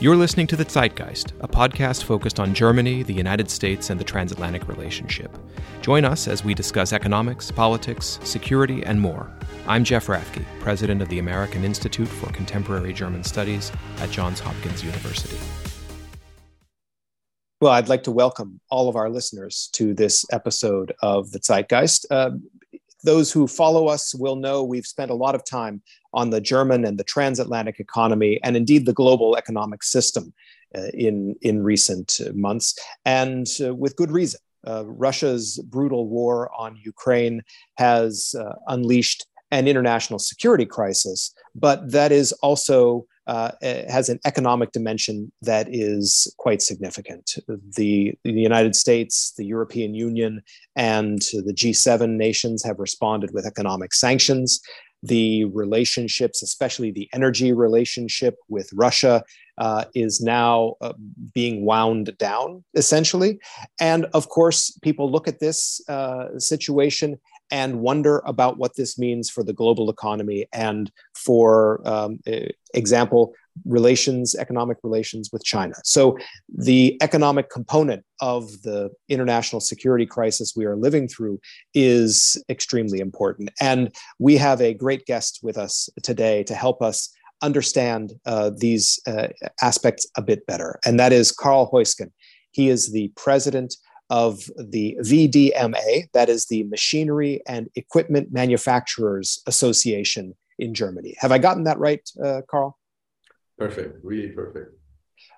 You're listening to The Zeitgeist, a podcast focused on Germany, the United States, and the transatlantic relationship. Join us as we discuss economics, politics, security, and more. I'm Jeff Rathke, president of the American Institute for Contemporary German Studies at Johns Hopkins University. Well, I'd like to welcome all of our listeners to this episode of The Zeitgeist. Uh, those who follow us will know we've spent a lot of time on the German and the transatlantic economy, and indeed the global economic system uh, in, in recent months, and uh, with good reason. Uh, Russia's brutal war on Ukraine has uh, unleashed an international security crisis, but that is also uh, has an economic dimension that is quite significant. The, the, United States, the European Union, and the G7 nations have responded with economic sanctions. The relationships, especially the energy relationship with Russia, uh, is now uh, being wound down, essentially. And of course, people look at this uh, situation and wonder about what this means for the global economy and for um, example relations economic relations with china. So the economic component of the international security crisis we are living through is extremely important. And we have a great guest with us today to help us understand uh, these uh, aspects a bit better and that is Karl Haeusgen he is the president of the VDMA, that is the Machinery and Equipment Manufacturers Association in Germany. Have I gotten that right, uh, Karl? Perfect, really perfect.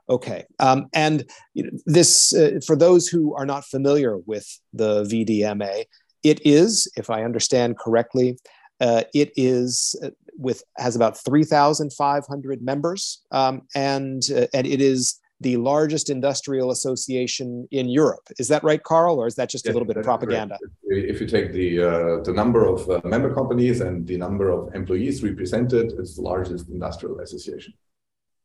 Okay, um, and you know, this uh, for those who are not familiar with the VDMA, it is, if I understand correctly, uh, it is uh, with has about three thousand five hundred members, um, and uh, and it is the largest industrial association in Europe. Is that right, Karl, or is that just yes, a little bit of propaganda? If you take the uh, the number of uh, member companies and the number of employees represented, it's the largest industrial association.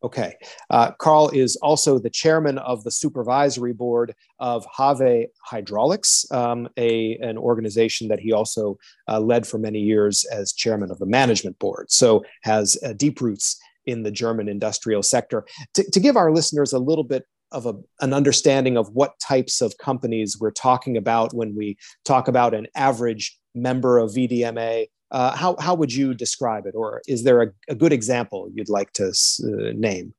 Okay. Uh, Karl is also the chairman of the supervisory board of HAWE Hydraulics, um, a, an organization that he also uh, led for many years as chairman of the management board. So has uh, deep roots in the German industrial sector. To, to give our listeners a little bit of a, an understanding of what types of companies we're talking about when we talk about an average member of VDMA, uh, how, how would you describe it? Or is there a, a good example you'd like to uh, name?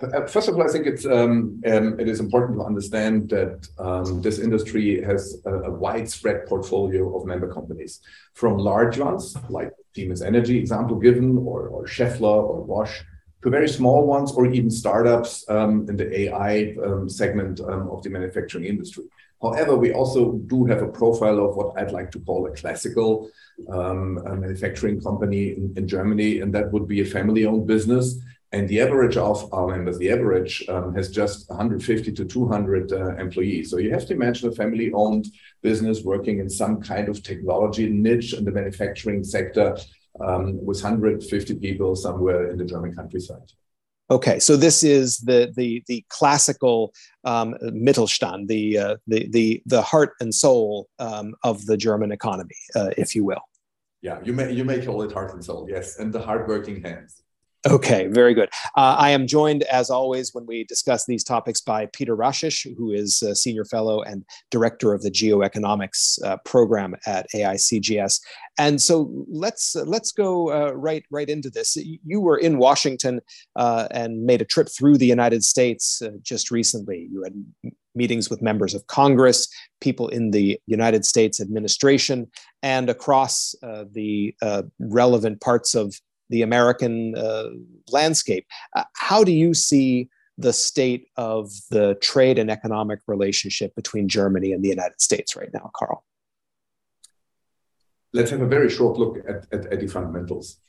Uh, first of all, I think it's um, um, it is important to understand that um, this industry has a, a, widespread portfolio of member companies, from large ones like Siemens Energy, example given, or, or Schaeffler or Bosch, to very small ones or even startups um, in the AI um, segment um, of the manufacturing industry. However, we also do have a profile of what I'd like to call a classical um, a manufacturing company in, in, Germany, and that would be a family owned business. And the average of our members, the average um, has just 150 to 200 uh, employees. So you have to imagine a family owned business working in some kind of technology niche in the manufacturing sector um, with 150 people somewhere in the German countryside. Okay, so this is the the the classical um, Mittelstand, the, uh, the the the heart and soul um, of the German economy, uh, if you will. Yeah, you may you may call it heart and soul, yes, and the hardworking hands. Okay, very good. Uh, I am joined, as always, when we discuss these topics by Peter Rashish, who is a senior fellow and director of the geoeconomics uh, program at AICGS. And so let's uh, let's go uh, right right into this. You were in Washington uh, and made a trip through the United States uh, just recently. You had meetings with members of Congress, people in the United States administration, and across the relevant parts of the American uh, landscape. Uh, how do you see the state of the trade and economic relationship between Germany and the United States right now, Karl? Let's have a very short look at, at, at the fundamentals.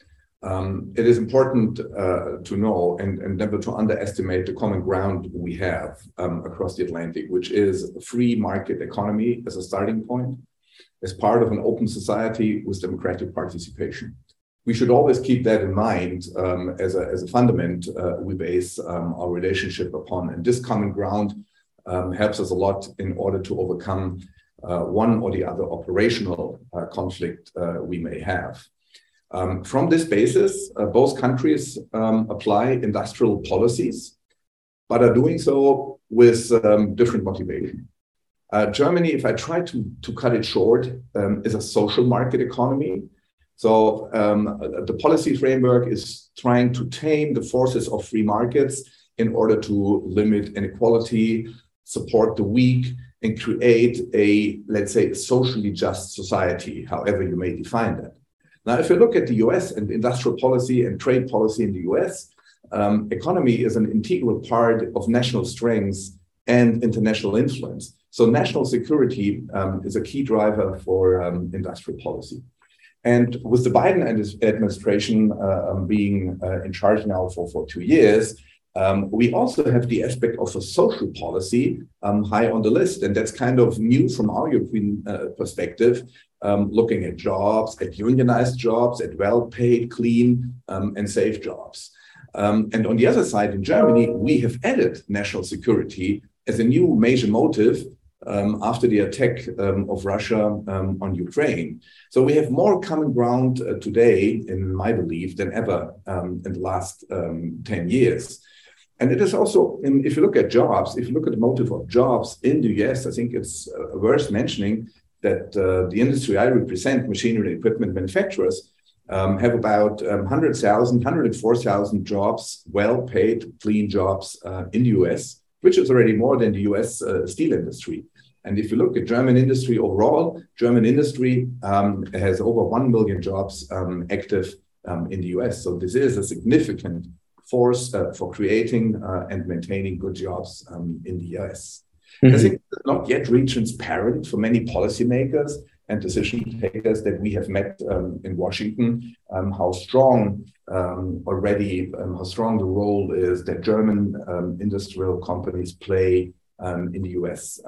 Um, it is important uh, to know and, and, never to underestimate the common ground we have um, across the Atlantic, which is a free market economy as a starting point, as part of an open society with democratic participation we should always keep that in mind um, as, a, as a fundament uh, we base um, our relationship upon. And this common ground um, helps us a lot in order to overcome uh, one or the other operational uh, conflict uh, we may have. Um, from this basis, uh, both countries um, apply industrial policies, but are doing so with um, different motivation. Uh, Germany, if I try to, to cut it short, is a social market economy. So um, the policy framework is trying to tame the forces of free markets in order to limit inequality, support the weak, and create a, let's say, socially just society, however you may define that. Now, if you look at the US and industrial policy and trade policy in the US, um, economy is an integral part of national strengths and international influence. So, national security um, is a key driver for um, industrial policy. And with the Biden administration uh, um, being uh, in charge now for, for two years, um, we also have the aspect of a social policy um, high on the list. And that's kind of new from our European uh, perspective, um, looking at jobs, at unionized jobs, at well paid, clean, um, and safe jobs. Um, and on the other side, in Germany, we have added national security as a new major motive um, after the attack um, of Russia um, on Ukraine. So we have more common ground uh, today, in my belief, than ever um, in the last um, 10 years. And it is also, if you look at jobs, if you look at the motive of jobs in the US, I think it's uh, worth mentioning that uh, the industry I represent, machinery and equipment manufacturers, um, have about um, 100,000, 104,000 jobs, well paid, clean jobs uh, in the US, which is already more than the US uh, steel industry. And if you look at German industry overall, German industry um, has over 1 million jobs um, active um, in the US. So this is a significant force uh, for creating uh, and maintaining good jobs um, in the US. Mm-hmm. I think it's not yet really transparent for many policymakers and decision takers that we have met um, in Washington, um, how strong um, already, um, how strong the role is that German um, industrial companies play um, in the US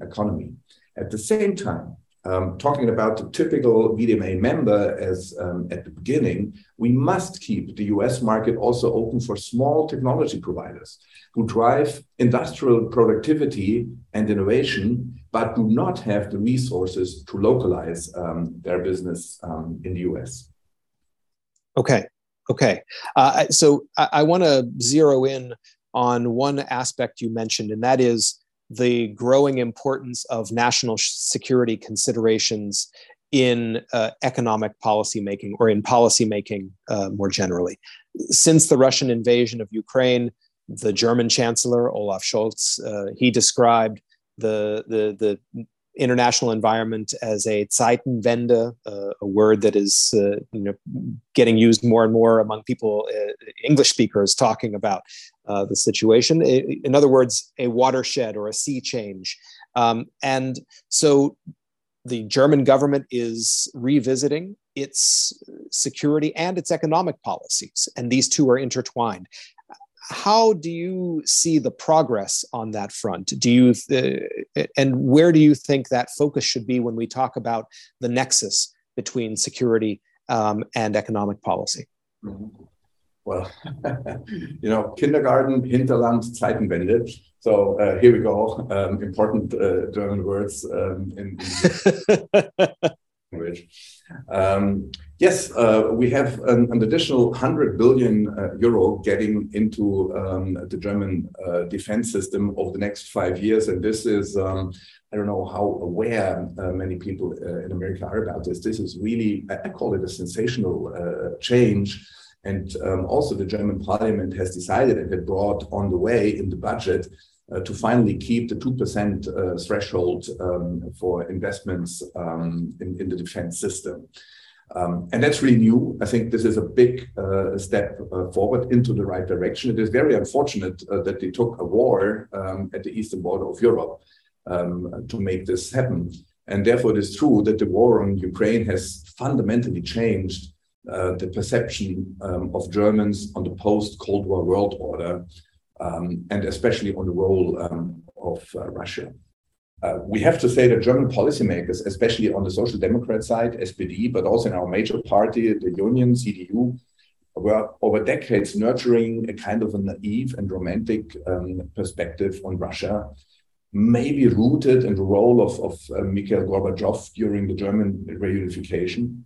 economy. At the same time, um, talking about the typical VDMA member as um, at the beginning, we must keep the US market also open for small technology providers who drive industrial productivity and innovation, but do not have the resources to localize um, their business um, in the US. Okay, okay. Uh, so I, I want to zero in on one aspect you mentioned, and that is the growing importance of national security considerations in uh, economic policymaking or in policymaking uh, more generally. Since the Russian invasion of Ukraine, the German Chancellor Olaf Scholz uh, he described the, the the international environment as a Zeitenwende, uh, a word that is uh, you know getting used more and more among people, uh, English speakers, talking about uh, the situation. In other words, a watershed or a sea change. Um, and so the German government is revisiting its security and its economic policies, and these two are intertwined how do you see the progress on that front do you uh, and where do you think that focus should be when we talk about the nexus between security um, and economic policy mm-hmm. Well you know kindergarten hinterland zeitenwende so uh, here we go um, important uh, german words um, in, in language um, yes, uh, we have an, an, additional 100 billion uh, euro getting into um, the German uh, defense system over the next five years. And this is, um, I don't know how aware uh, many people uh, in America are about this. This is really, I call it a sensational uh, change. And um, also, the German parliament has decided and had brought on the way in the budget uh, to finally keep the 2% uh, threshold um, for investments um, in, in, the defense system. Um, and that's really new. I think this is a big uh, step uh, forward into the right direction. It is very unfortunate uh, that they took a war um, at the eastern border of Europe um, to make this happen. And therefore, it is true that the war on Ukraine has fundamentally changed uh, the perception um, of Germans on the post Cold War world order um, and especially on the role um, of uh, Russia. Uh, we have to say that German policymakers, especially on the Social Democrat side, SPD, but also in our major party, the Union, CDU, were over decades nurturing a kind of a naive and romantic um, perspective on Russia, maybe rooted in the role of, of uh, Mikhail Gorbachev during the German reunification.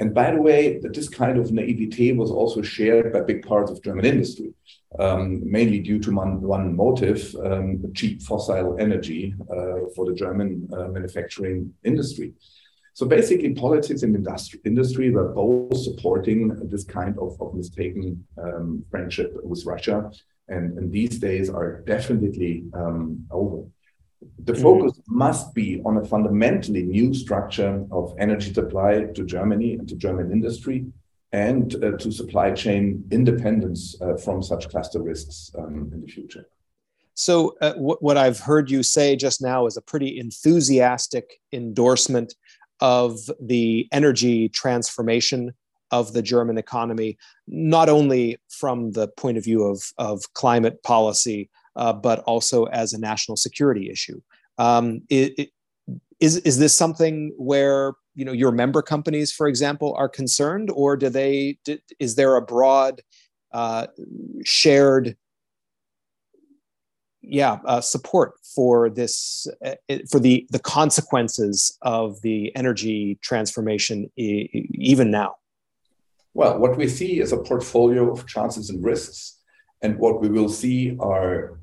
And by the way, this kind of naivete was also shared by big parts of German industry, um, mainly due to one, one motive, um, cheap fossil energy uh, for the German uh, manufacturing industry. So basically, politics and industry, industry were both supporting this kind of, of mistaken um, friendship with Russia. And, and, these days are definitely um, over. The mm-hmm. focus must be on a fundamentally new structure of energy supply to Germany and to German industry and uh, to supply chain independence uh, from such cluster risks um, in the future. So, uh, what I've heard you say just now is a pretty enthusiastic endorsement of the energy transformation of the German economy, not only from the point of view of, of climate policy, uh, but also as a national security issue. Um, it, it, is, is this something where you know your member companies, for example, are concerned, or do they? Is there a broad uh, shared yeah uh, support for this uh, for the the consequences of the energy transformation e- even now well what we see is a portfolio of chances and risks and what we will see are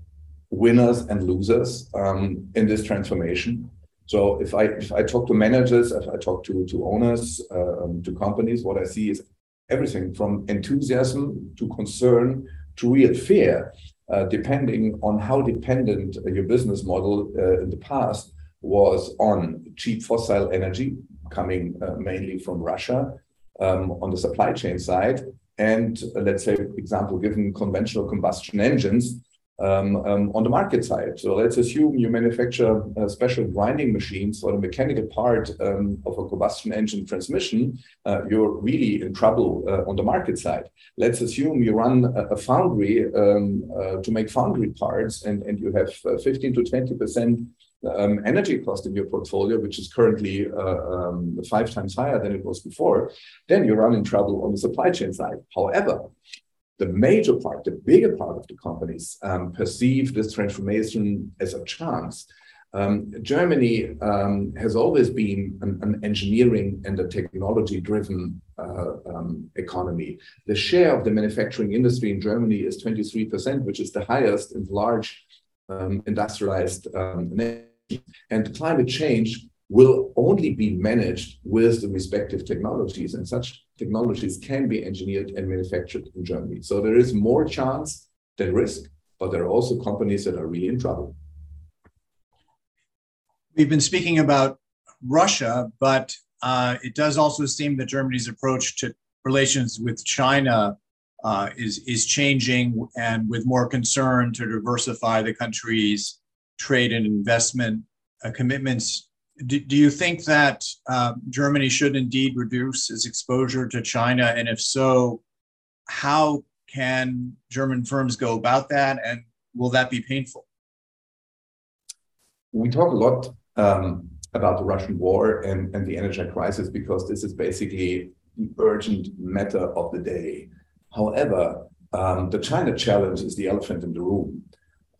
winners and losers um, in this transformation so if i if i talk to managers if i talk to to owners uh, um, to companies what i see is everything from enthusiasm to concern to real fear uh, depending on how dependent your business model uh, in the past was on cheap fossil energy coming uh, mainly from Russia um, on the supply chain side. And uh, let's say, example, given conventional combustion engines, on the market side. So let's assume you manufacture uh, special grinding machines or the mechanical part um, of a combustion engine transmission. Uh, you're really in trouble uh, on the market side. Let's assume you run a, a foundry um, uh, to make foundry parts and, and you have uh, 15 to 20 percent um, energy cost in your portfolio, which is currently um, five times higher than it was before, then you run in trouble on the supply chain side. However, the major part, the bigger part of the companies um, perceive this transformation as a chance. Um, Germany um, has always been an, an, engineering and a technology driven uh, um, economy. The share of the manufacturing industry in Germany is 23%, which is the highest in large um, industrialized um, and climate change will only be managed with the respective technologies, and such technologies can be engineered and manufactured in Germany. So there is more chance than risk, but there are also companies that are really in trouble. We've been speaking about Russia, but uh, it does also seem that Germany's approach to relations with China uh, is is changing, and with more concern to diversify the country's trade and investment uh, commitments do, do you think that uh, Germany should indeed reduce its exposure to China? And if so, how can German firms go about that? And will that be painful? We talk a lot um, about the Russian war and, and the energy crisis because this is basically the urgent matter of the day. However, um, the China challenge is the elephant in the room.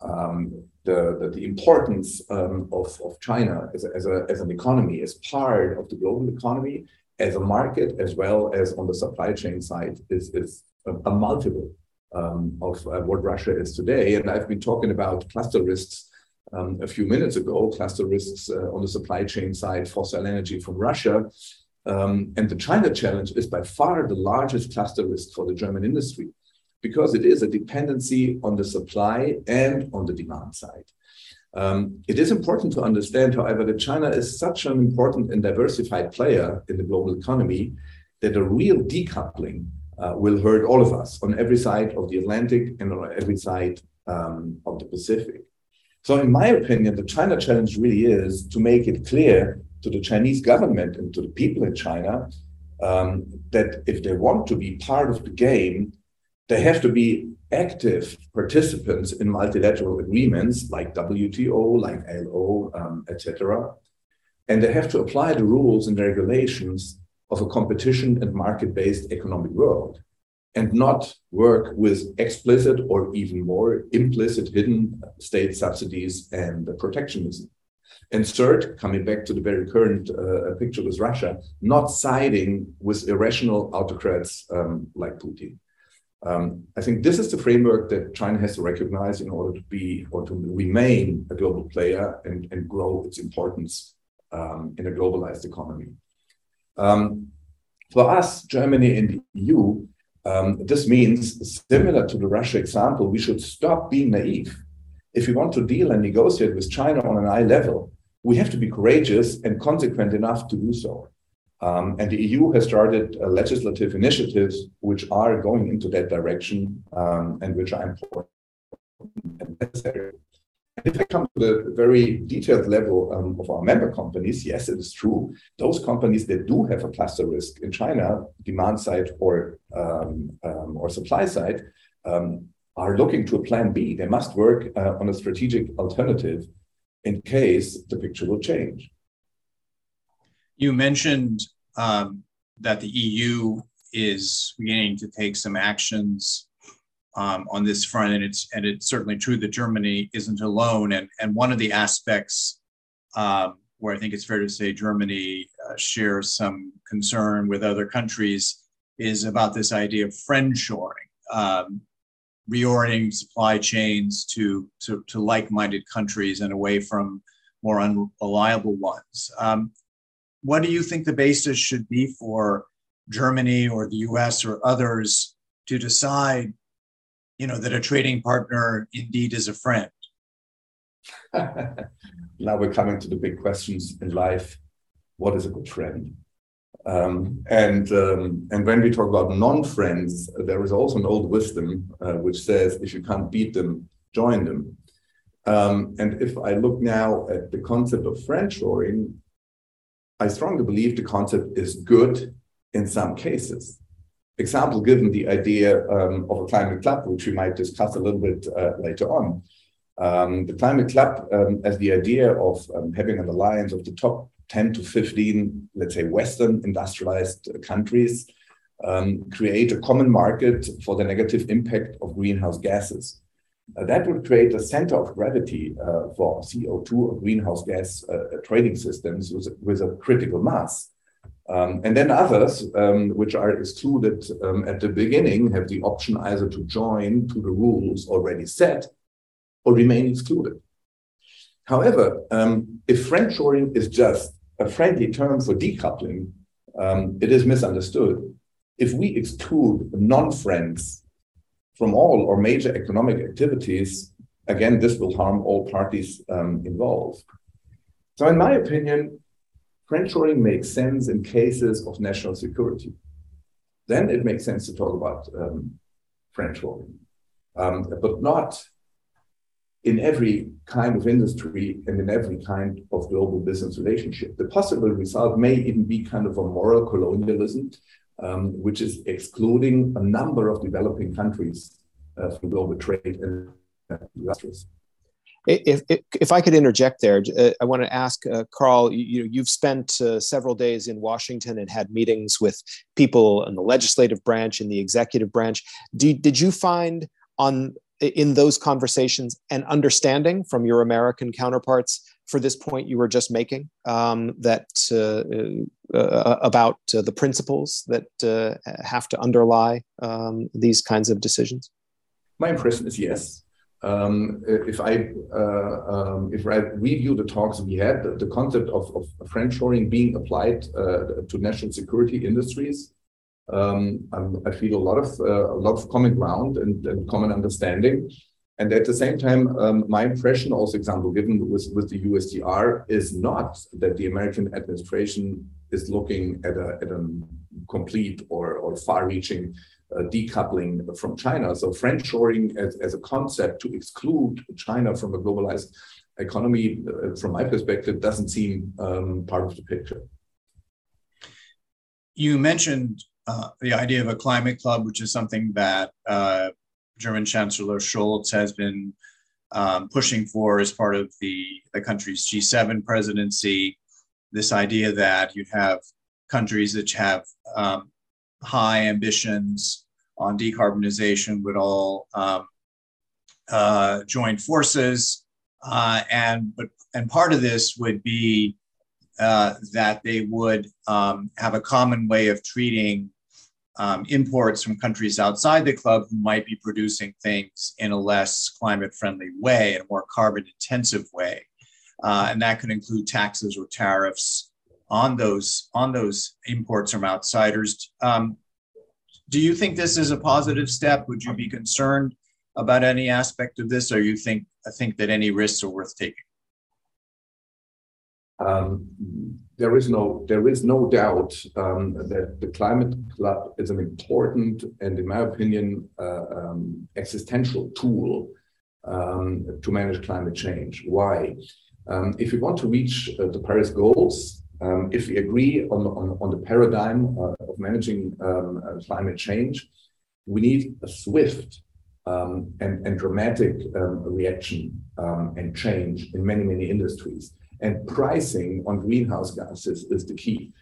Um, the, the, the importance um, of, of China as, a, as, a, as an economy, as part of the global economy, as a market, as well as on the supply chain side, is, is a, a multiple um, of uh, what Russia is today. And I've been talking about cluster risks um, a few minutes ago, cluster risks uh, on the supply chain side, fossil energy from Russia. Um, and the China challenge is by far the largest cluster risk for the German industry because it is a dependency on the supply and on the demand side. Um, it is important to understand, however, that China is such an important and diversified player in the global economy that a real decoupling uh, will hurt all of us on every side of the Atlantic and on every side um, of the Pacific. So, in my opinion, the China challenge really is to make it clear to the Chinese government and to the people in China um, that if they want to be part of the game, they have to be active participants in multilateral agreements like WTO, like ILO, um, etc. And they have to apply the rules and regulations of a competition and market based economic world and not work with explicit or even more implicit hidden state subsidies and protectionism. And third, coming back to the very current uh, picture with Russia, not siding with irrational autocrats um, like Putin. Um, I think this is the framework that China has to recognize in order to be or to remain a global player and, and grow its importance um, in a globalized economy. Um, for us, Germany and the EU, um, this means, similar to the Russia example, we should stop being naive. If we want to deal and negotiate with China on an eye level, we have to be courageous and consequent enough to do so. Um, and the EU has started uh, legislative initiatives which are going into that direction um, and which are important and necessary. If I come to the very detailed level um, of our member companies, yes, it is true. Those companies that do have a cluster risk in China, demand side or um, um, or supply side, um, are looking to a plan B. They must work uh, on a strategic alternative in case the picture will change. You mentioned um, that the EU is beginning to take some actions um, on this front, and it's and it's certainly true that Germany isn't alone. And and one of the aspects um, where I think it's fair to say Germany uh, shares some concern with other countries is about this idea of friendshoring, um, reorienting supply chains to, to, to like-minded countries and away from more unreliable ones. Um, what do you think the basis should be for Germany or the U.S. or others to decide you know, that a trading partner indeed is a friend? now we're coming to the big questions in life. What is a good friend? Um, and um, and when we talk about non-friends, there is also an old wisdom uh, which says if you can't beat them, join them. Um, and if I look now at the concept of friendshoring, I strongly believe the concept is good in some cases example given the idea um, of a climate club, which we might discuss a little bit uh, later on. Um, the climate club, um, as the idea of um, having an alliance of the top 10 to 15, let's say, Western industrialized countries, um, create a common market for the negative impact of greenhouse gases. Uh, that would create a center of gravity uh, for CO2 or greenhouse gas uh, trading systems with, with a critical mass. Um, and then others, um, which are excluded um, at the beginning, have the option either to join to the rules already set or remain excluded. However, um, if friendshoring is just a friendly term for decoupling, um, it is misunderstood. If we exclude non friends from all or major economic activities, again, this will harm all parties um, involved. So, in my opinion, friendshoring makes sense in cases of national security. Then it makes sense to talk about um, friendshoring, um, but not in every kind of industry and in every kind of global business relationship. The possible result may even be kind of a moral colonialism, um, which is excluding a number of developing countries uh, from global trade and industries. If, if, if, I could interject there, uh, I want to ask uh, Karl. You, you've spent uh, several days in Washington and had meetings with people in the legislative branch, and the executive branch. Did, did you find on in those conversations an understanding from your American counterparts for this point you were just making um, that uh, uh, about uh, the principles that have to underlie um, these kinds of decisions? My impression is yes. Um, if I uh, um, if I review the talks we had, the, the concept of, of friendshoring being applied uh, to national security industries, um, I feel a lot of uh, a lot of common ground and, and, common understanding. And at the same time, um, my impression, also example given with, with the USTR is not that the American administration is looking at a, at a complete or, or far-reaching uh, decoupling from China. So friendshoring as, as a concept to exclude China from a globalized economy, uh, from my perspective, doesn't seem um, part of the picture. You mentioned uh, the idea of a climate club, which is something that uh, German Chancellor Scholz has been um, pushing for as part of the, the country's G7 presidency. This idea that you have countries that have um, high ambitions on decarbonization would all um, uh, join forces Uh, and but and part of this would be uh, that they would um, have a common way of treating um, imports from countries outside the club who might be producing things in a less climate friendly way, in a more carbon intensive way. Uh, and that could include taxes or tariffs on those on those imports from outsiders. Um, do you think this is a positive step? Would you be concerned about any aspect of this, or you think think that any risks are worth taking? Um, there is no there is no doubt um, that the climate club is an important and, in my opinion, uh, um, existential tool um, to manage climate change. Why? Um, if we want to reach uh, the Paris goals, um, if we agree on, on, on the paradigm uh, of managing um, uh, climate change, we need a swift and, and, dramatic reaction and change in many, many industries. And pricing on greenhouse gases is the key.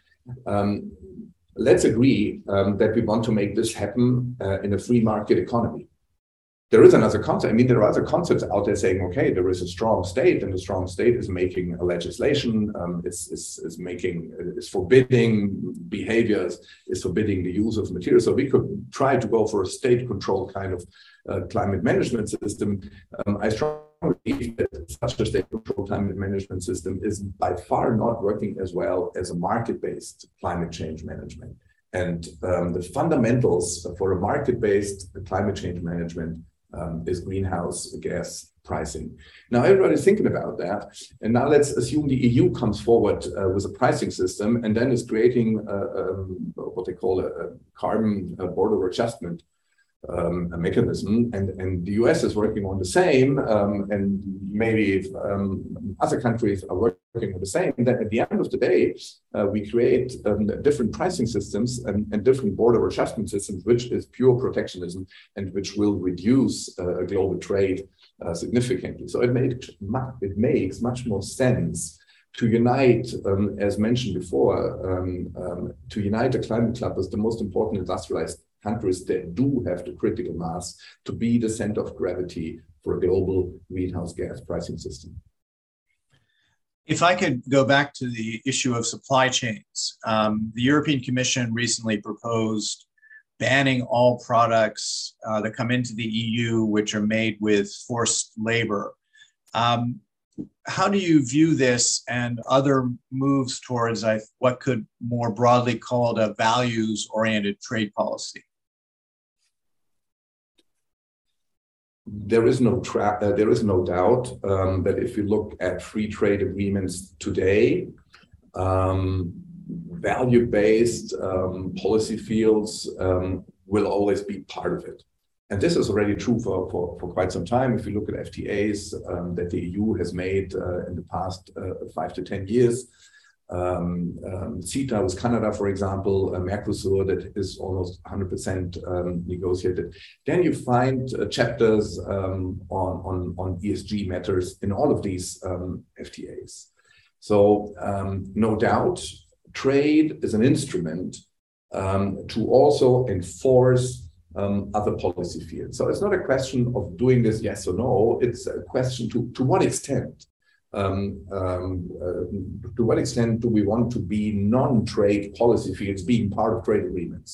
let's agree that we want to make this happen uh, in a free market economy there is another concept. I mean, there are other concepts out there saying, okay, there is a strong state, and the strong state is making legislation, um, is, is, is making, is forbidding behaviors, is forbidding the use of materials. So we could try to go for a state control kind of uh, climate management system. Um, I strongly believe that such a state control climate management system is by far not working as well as a market based climate change management. And um, the fundamentals for a market based climate change management um, is greenhouse gas pricing. Now everybody's thinking about that, and now let's assume the EU comes forward uh, with a pricing system and then is creating um, what they call a, a carbon border adjustment um, a mechanism, and, and the US is working on the same, um, and maybe um, other countries are working on the same. Then at the end of the day, uh, we create um, different pricing systems and, and, different border adjustment systems, which is pure protectionism and which will reduce uh, global trade uh, significantly. So it, made, it makes much more sense to unite, um, as mentioned before, um, um, to unite the climate club as the most important industrialized countries that do have the critical mass to be the center of gravity for a global greenhouse gas pricing system. If I could go back to the issue of supply chains, um, the European Commission recently proposed banning all products uh, that come into the EU which are made with forced labor. Um, how do you view this and other moves towards what could more broadly called a values oriented trade policy? There is no tra- uh, there is no doubt um, that if you look at free trade agreements today, um, value-based um, policy fields um, will always be part of it. And this is already true for, for, for quite some time. If you look at FTAs um, that the EU has made uh, in the past uh, five to 10 years, CETA with Canada, for example, uh, Mercosur that is almost 100% um, negotiated. Then you find uh, chapters um, on, on, on ESG matters in all of these um, FTAs. So um, no doubt, trade is an instrument to also enforce other policy fields. So it's not a question of doing this yes or no. It's a question to to what extent um, um, uh, to what extent do we want to be non-trade policy fields being part of trade agreements?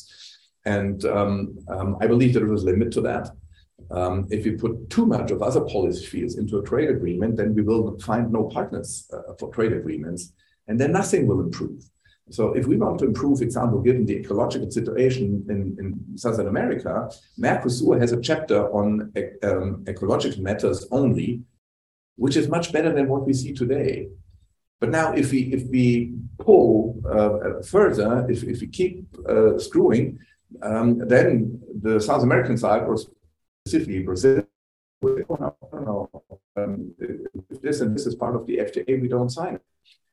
And um, um I believe there is a limit to that. Um, if we put too much of other policy fields into a trade agreement, then we will find no partners uh, for trade agreements, and then nothing will improve. So if we want to improve, for example, given the ecological situation in, in Southern America, Mercosur has a chapter on um, ecological matters only, which is much better than what we see today. But now, if we if we pull uh, further, if, if we keep uh, screwing, um, then the South American side, or specifically Brazil, oh, no, no, um, this and this is part of the FTA, we don't sign it,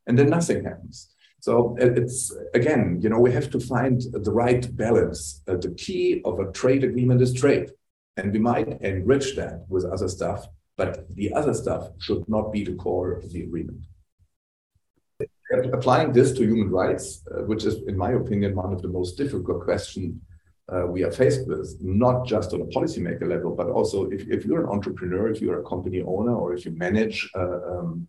and then nothing happens. So it's again, you know, we have to find the right balance. Uh, the key of a trade agreement is trade, and we might enrich that with other stuff but the other stuff should not be the core of the agreement. Applying this to human rights, uh, which is, in my opinion, one of the most difficult questions uh, we are faced with, not just on a policymaker level, but also if, if you're an entrepreneur, if you're a company owner, or if you manage uh, um,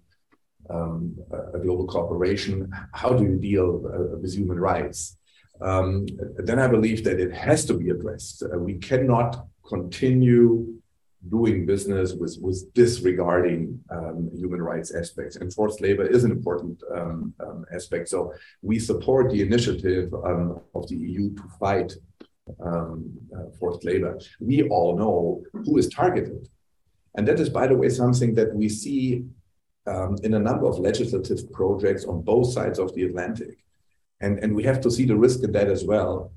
um, a global corporation, how do you deal uh, with human rights? Um, then I believe that it has to be addressed. Uh, we cannot continue doing business with, with disregarding um, human rights aspects. And forced labor is an important um, um, aspect. So we support the initiative um, of the EU to fight um, uh, forced labor. We all know who is targeted. And that is, by the way, something that we see um, in a number of legislative projects on both sides of the Atlantic. And, and we have to see the risk in that as well.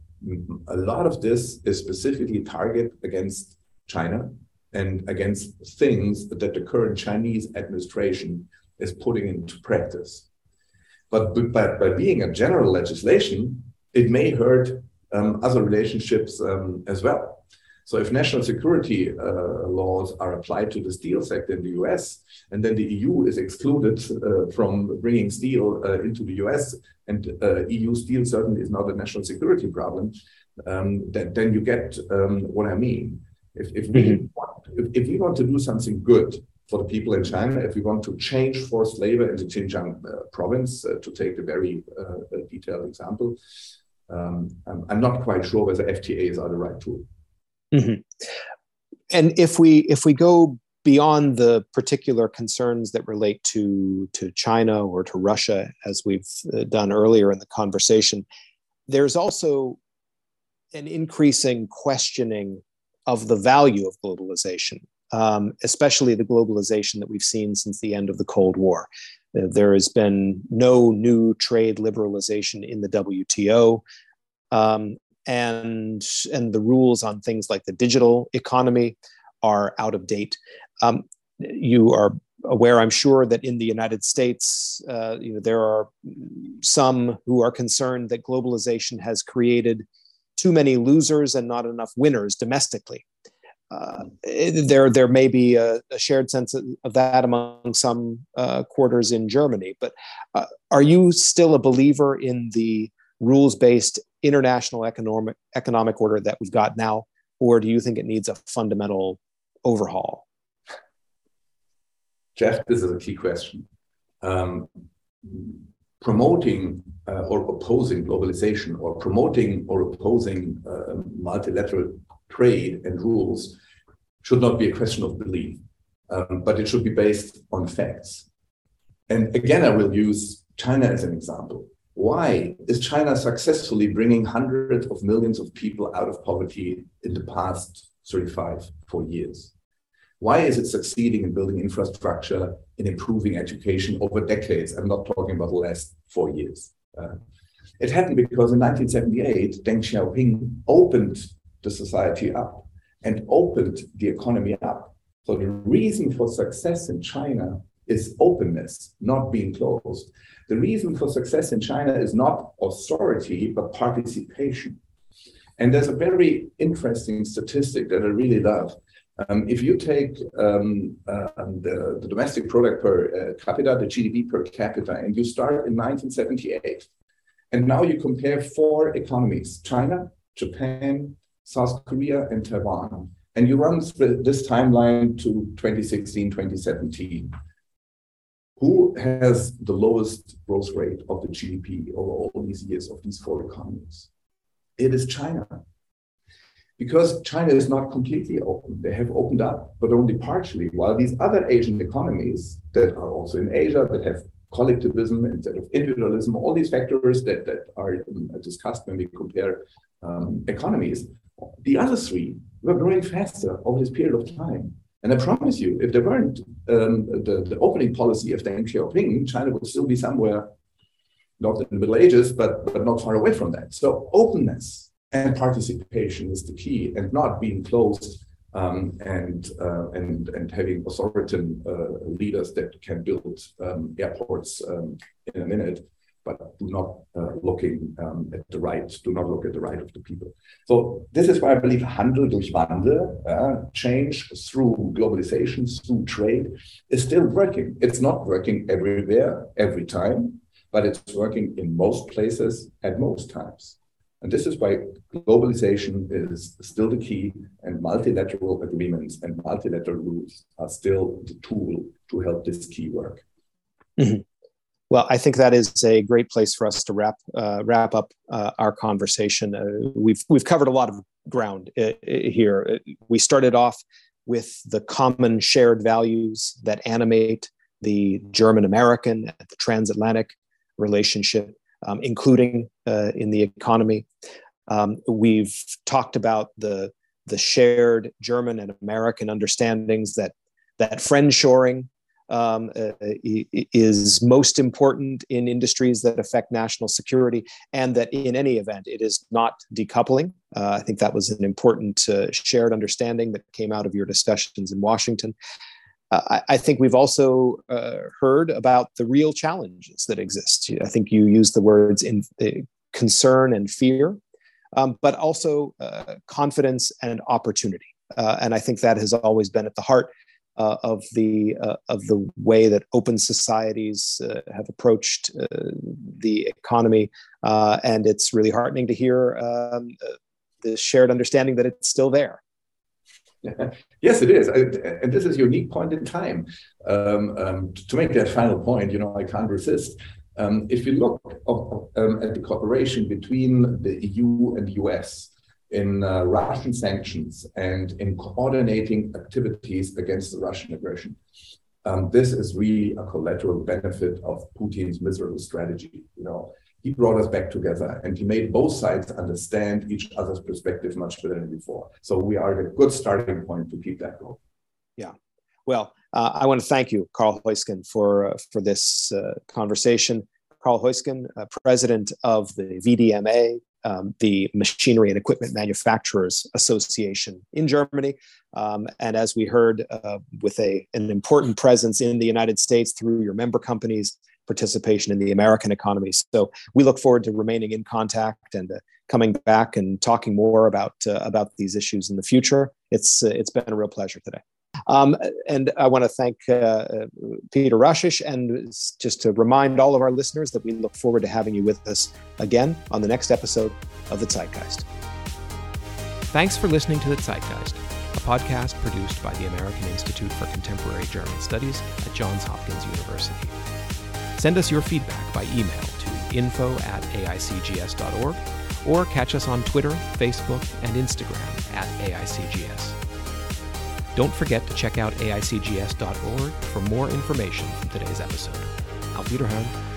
A lot of this is specifically targeted against China and against things that the current Chinese administration is putting into practice. But by, being a general legislation, it may hurt um, other relationships um, as well. So if national security uh, laws are applied to the steel sector in the US, and then the EU is excluded uh, from bringing steel uh, into the US, and uh, EU steel certainly is not a national security problem, um, then, then you get um, what I mean. If, if, we mm-hmm. want, if, if, we want to do something good for the people in China, if we want to change forced labor in the Xinjiang uh, province, uh, to take a very uh, detailed example, um, I'm, I'm, not quite sure whether FTAs are the right tool. Mm-hmm. And if we if we go beyond the particular concerns that relate to to China or to Russia, as we've uh, done earlier in the conversation, there's also an increasing questioning of the value of globalization, um, especially the globalization that we've seen since the end of the Cold War. Uh, there has been no new trade liberalization in the WTO. Um, and, and the rules on things like the digital economy are out of date. Um, you are aware, I'm sure, that in the United States, uh, you know, there are some who are concerned that globalization has created too many losers and not enough winners domestically. Uh, there, there may be a, a, shared sense of that among some uh, quarters in Germany. But uh, are you still a believer in the rules-based international economic economic order that we've got now, or do you think it needs a fundamental overhaul? Jeff, this is a key question. Um, promoting uh, or opposing globalization or promoting or opposing uh, multilateral trade and rules should not be a question of belief, um, but it should be based on facts. And again, I will use China as an example. Why is China successfully bringing hundreds of millions of people out of poverty in the past 35, 40 years? Why is it succeeding in building infrastructure, in improving education over decades? I'm not talking about the last four years. Uh, it happened because in 1978, Deng Xiaoping opened the society up and opened the economy up. So the reason for success in China is openness, not being closed. The reason for success in China is not authority, but participation. And there's a very interesting statistic that I really love. Um, if you take um, uh, the, the, domestic product per uh, capita, the GDP per capita, and you start in 1978, and now you compare four economies China, Japan, South Korea, and Taiwan, and you run this timeline to 2016, 2017. Who has the lowest growth rate of the GDP over all these years of these four economies? It is China because China is not completely open. They have opened up, but only partially, while these other Asian economies that are also in Asia, that have collectivism instead of individualism, all these factors that, that are um, discussed when we compare um, economies, the other three were growing faster over this period of time. And I promise you, if there weren't um, the, the opening policy of Deng Xiaoping, China would still be somewhere, not in the Middle Ages, but, but not far away from that. So openness and participation is the key, and not being closed um, and, uh, and and having authoritarian uh, leaders that can build um, airports um, in a minute, but do not uh, looking um, at the right, do not look at the right of the people. So this is why I believe Handel durch Wandel, uh, change through globalization, through trade, is still working. It's not working everywhere, every time, but it's working in most places at most times. And this is why globalization is still the key, and multilateral agreements and multilateral rules are still the tool to help this key work. Mm-hmm. Well, I think that is a great place for us to wrap uh, wrap up uh, our conversation. Uh, we've we've covered a lot of ground uh, here. We started off with the common shared values that animate the German American and the transatlantic relationship, um, including uh, in the economy. Um, we've talked about the the shared German and American understandings that that friendshoring um, uh, is most important in industries that affect national security, and that in any event, it is not decoupling. Uh, I think that was an important uh, shared understanding that came out of your discussions in Washington. Uh, I, I, think we've also uh, heard about the real challenges that exist. I think you used the words in uh, concern and fear, um, but also confidence and opportunity. and I think that has always been at the heart uh, of the uh, of the way that open societies uh, have approached the economy, and it's really heartening to hear um, the shared understanding that it's still there. yes, it is, and this is a unique point in time. Um, um, to make that final point, you know, I can't resist. Um, if you look um, at the cooperation between the EU and the US, in uh, Russian sanctions and in coordinating activities against the Russian aggression. Um, this is really a collateral benefit of Putin's miserable strategy. You know, he brought us back together and he made both sides understand each other's perspective much better than before. So we are at a good starting point to keep that going. Yeah. Well, uh, I want to thank you, Karl Haeusgen, for uh, for this uh, conversation. Karl Haeusgen, uh, president of the VDMA, um, the Machinery and Equipment Manufacturers Association in Germany. Um, and as we heard, uh, with a, an important presence in the United States through your member companies' participation in the American economy. So we look forward to remaining in contact and uh, coming back and talking more about, uh, about these issues in the future. It's, uh, it's been a real pleasure today. Um, and I want to thank uh, uh, Peter Rashish and just to remind all of our listeners that we look forward to having you with us again on the next episode of The Zeitgeist. Thanks for listening to The Zeitgeist, a podcast produced by the American Institute for Contemporary German Studies at Johns Hopkins University. Send us your feedback by email to info at aicgs.org or catch us on Twitter, Facebook, and Instagram at AICGS. Don't forget to check out aicgs.org for more information from today's episode. Auf Wiederhören.